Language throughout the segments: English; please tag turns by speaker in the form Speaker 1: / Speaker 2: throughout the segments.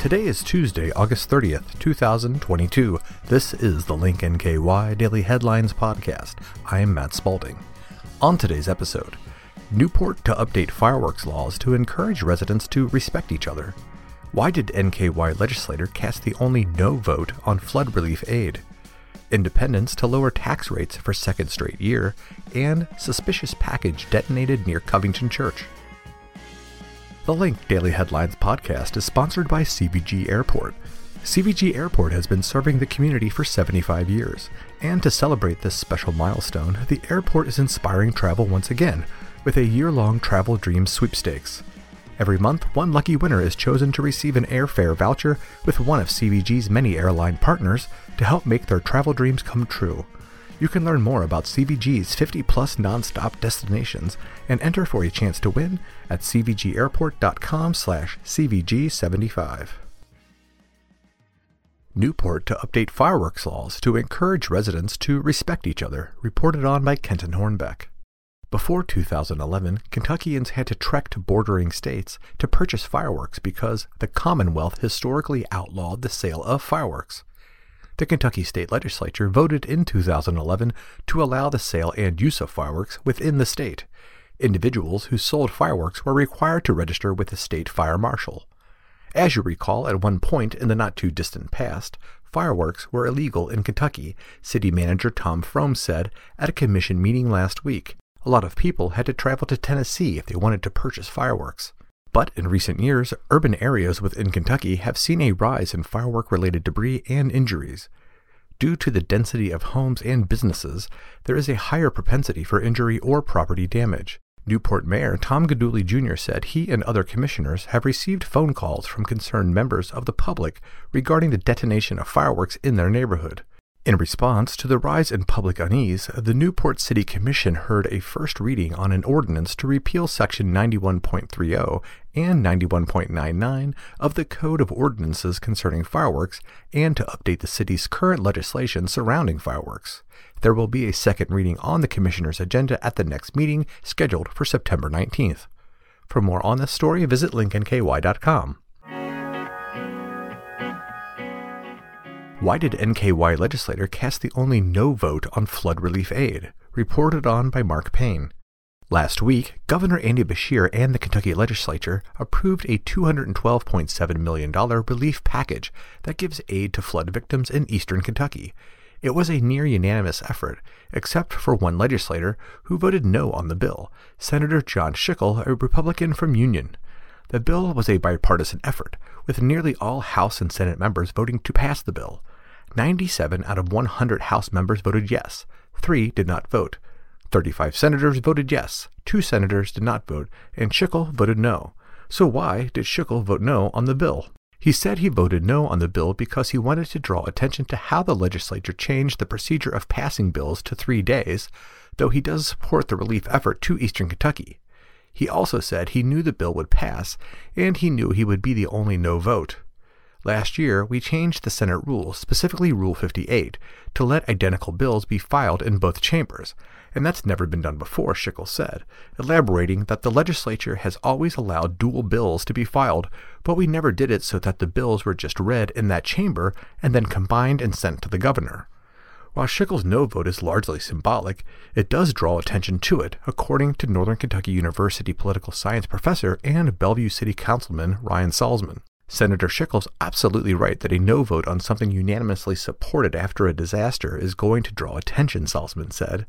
Speaker 1: Today is Tuesday, August 30th, 2022. This is the Link NKY Daily Headlines Podcast. I am Matt Spalding. On today's episode, Newport to update fireworks laws to encourage residents to respect each other. Why did NKY legislator cast the only no vote on flood relief aid? Independence to lower tax rates for second straight year, and suspicious package detonated near Covington Church. The Link Daily Headlines podcast is sponsored by CVG Airport. CVG Airport has been serving the community for 75 years, and to celebrate this special milestone, the airport is inspiring travel once again with a year long Travel Dreams sweepstakes. Every month, one lucky winner is chosen to receive an airfare voucher with one of CVG's many airline partners to help make their travel dreams come true. You can learn more about CVG's 50 plus nonstop destinations and enter for a chance to win at cvgairport.com slash cvg75. Newport to update fireworks laws to encourage residents to respect each other, reported on by Kenton Hornbeck. Before 2011, Kentuckians had to trek to bordering states to purchase fireworks because the Commonwealth historically outlawed the sale of fireworks the Kentucky State Legislature voted in 2011 to allow the sale and use of fireworks within the state. Individuals who sold fireworks were required to register with the state fire marshal. As you recall, at one point in the not too distant past, fireworks were illegal in Kentucky, City Manager Tom Fromme said at a commission meeting last week. A lot of people had to travel to Tennessee if they wanted to purchase fireworks. But in recent years, urban areas within Kentucky have seen a rise in firework related debris and injuries. Due to the density of homes and businesses, there is a higher propensity for injury or property damage. Newport Mayor Tom Guidugli Jr. said he and other commissioners have received phone calls from concerned members of the public regarding the detonation of fireworks in their neighborhood. In response to the rise in public unease, the Newport City Commission heard a first reading on an ordinance to repeal Section 91.30 and 91.99 of the Code of Ordinances concerning fireworks and to update the city's current legislation surrounding fireworks. There will be a second reading on the Commissioner's agenda at the next meeting scheduled for September 19th. For more on this story, visit linknky.com. Why did NKY legislator cast the only no vote on flood relief aid? Reported on by Mark Payne. Last week, Governor Andy Beshear and the Kentucky legislature approved a $212.7 million relief package that gives aid to flood victims in eastern Kentucky. It was a near unanimous effort, except for one legislator who voted no on the bill, Senator John Schickel, a Republican from Union. The bill was a bipartisan effort, with nearly all House and Senate members voting to pass the bill. 97 out of 100 House members voted yes, 3 did not vote. 35 senators voted yes, 2 senators did not vote, and Schickel voted no. So why did Schickel vote no on the bill? He said he voted no on the bill because he wanted to draw attention to how the legislature changed the procedure of passing bills to three days, though he does support the relief effort to eastern Kentucky. He also said he knew the bill would pass, and he knew he would be the only no vote. Last year, we changed the Senate rules, specifically Rule 58, to let identical bills be filed in both chambers, and that's never been done before, Schickel said, elaborating that the legislature has always allowed dual bills to be filed, but we never did it so that the bills were just read in that chamber and then combined and sent to the governor. While Schickel's no vote is largely symbolic, it does draw attention to it, according to Northern Kentucky University political science professor and Bellevue City Councilman Ryan Salzman. Senator Schickel's absolutely right that a no vote on something unanimously supported after a disaster is going to draw attention, Salzman said.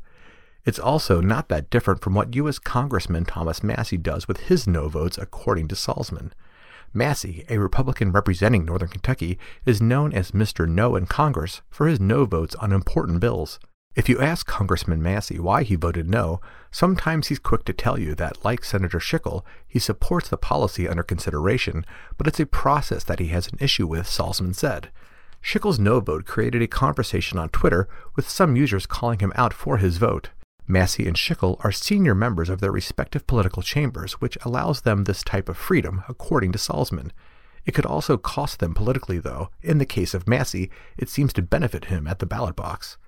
Speaker 1: It's also not that different from what U.S. Congressman Thomas Massie does with his no votes, according to Salzman. Massie, a Republican representing Northern Kentucky, is known as Mr. No in Congress for his no votes on important bills. If you ask Congressman Massie why he voted no, sometimes he's quick to tell you that, like Senator Schickel, he supports the policy under consideration, but it's a process that he has an issue with, Salzman said. Schickel's no vote created a conversation on Twitter, with some users calling him out for his vote. Massie and Schickel are senior members of their respective political chambers, which allows them this type of freedom, according to Salzman. It could also cost them politically, though. In the case of Massie, it seems to benefit him at the ballot box.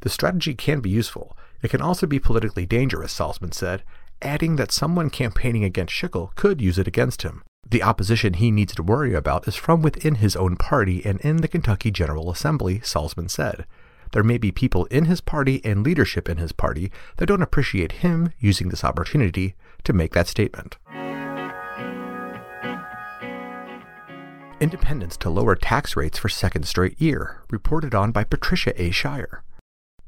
Speaker 1: The strategy can be useful. It can also be politically dangerous, Salzman said. adding that someone campaigning against Schickel could use it against him. The opposition he needs to worry about is from within his own party and in the Kentucky General Assembly, Salzman said. There may be people in his party and leadership in his party that don't appreciate him using this opportunity to make that statement. Independence to lower tax rates for second straight year, reported on by Patricia A. Scheyer.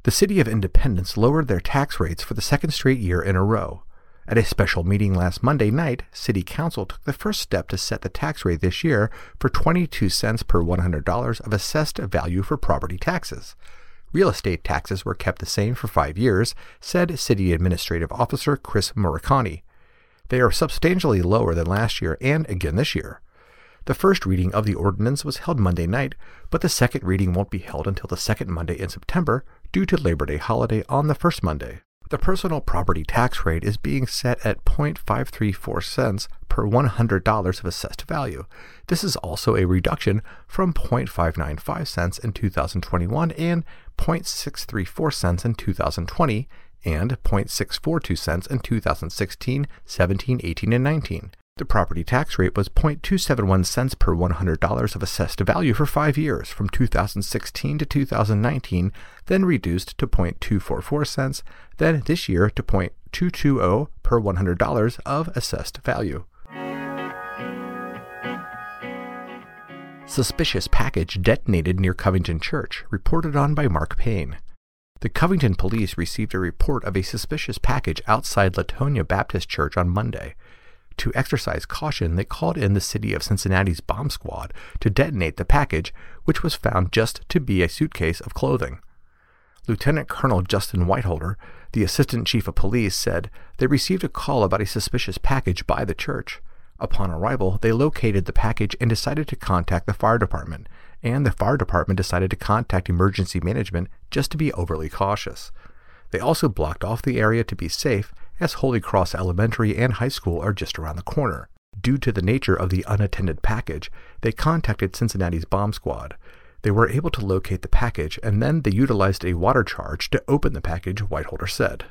Speaker 1: The City of Independence lowered their tax rates for the second straight year in a row. At a special meeting last Monday night, City Council took the first step to set the tax rate this year for 22 cents per $100 of assessed value for property taxes. Real estate taxes were kept the same for five years, said City Administrative Officer Chris Moriconi. They are substantially lower than last year and again this year. The first reading of the ordinance was held Monday night, but the second reading won't be held until the second Monday in September due to Labor Day holiday on the first Monday. The personal property tax rate is being set at 0.534 cents per $100 of assessed value. This is also a reduction from 0.595 cents in 2021 and 0.634 cents in 2020 and 0.642 cents in 2016, 17, 18, and 19. The property tax rate was 0.271 cents per $100 of assessed value for five years from 2016 to 2019, then reduced to 0.244 cents, then this year to 0.220 per $100 of assessed value. Suspicious package detonated near Covington Church, reported on by Mark Payne. The Covington police received a report of a suspicious package outside Latonia Baptist Church on Monday. To exercise caution, they called in the city of Cincinnati's bomb squad to detonate the package, which was found just to be a suitcase of clothing. Lieutenant Colonel Justin Whiteholder, the assistant chief of police, said they received a call about a suspicious package by the church. Upon arrival, they located the package and decided to contact the fire department, and the fire department decided to contact emergency management just to be overly cautious. They also blocked off the area to be safe as Holy Cross Elementary and High School are just around the corner. Due to the nature of the unattended package, they contacted Cincinnati's bomb squad. They were able to locate the package, and then they utilized a water charge to open the package, Whiteholder said.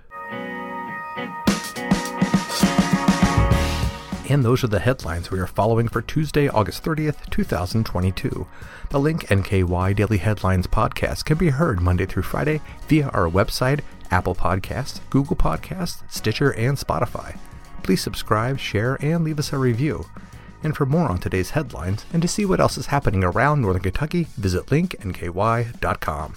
Speaker 1: And those are the headlines we are following for Tuesday, August 30th, 2022. The Link NKY Daily Headlines podcast can be heard Monday through Friday via our website Apple Podcasts, Google Podcasts, Stitcher, and Spotify. Please subscribe, share, and leave us a review. And for more on today's headlines and to see what else is happening around Northern Kentucky, visit linknky.com.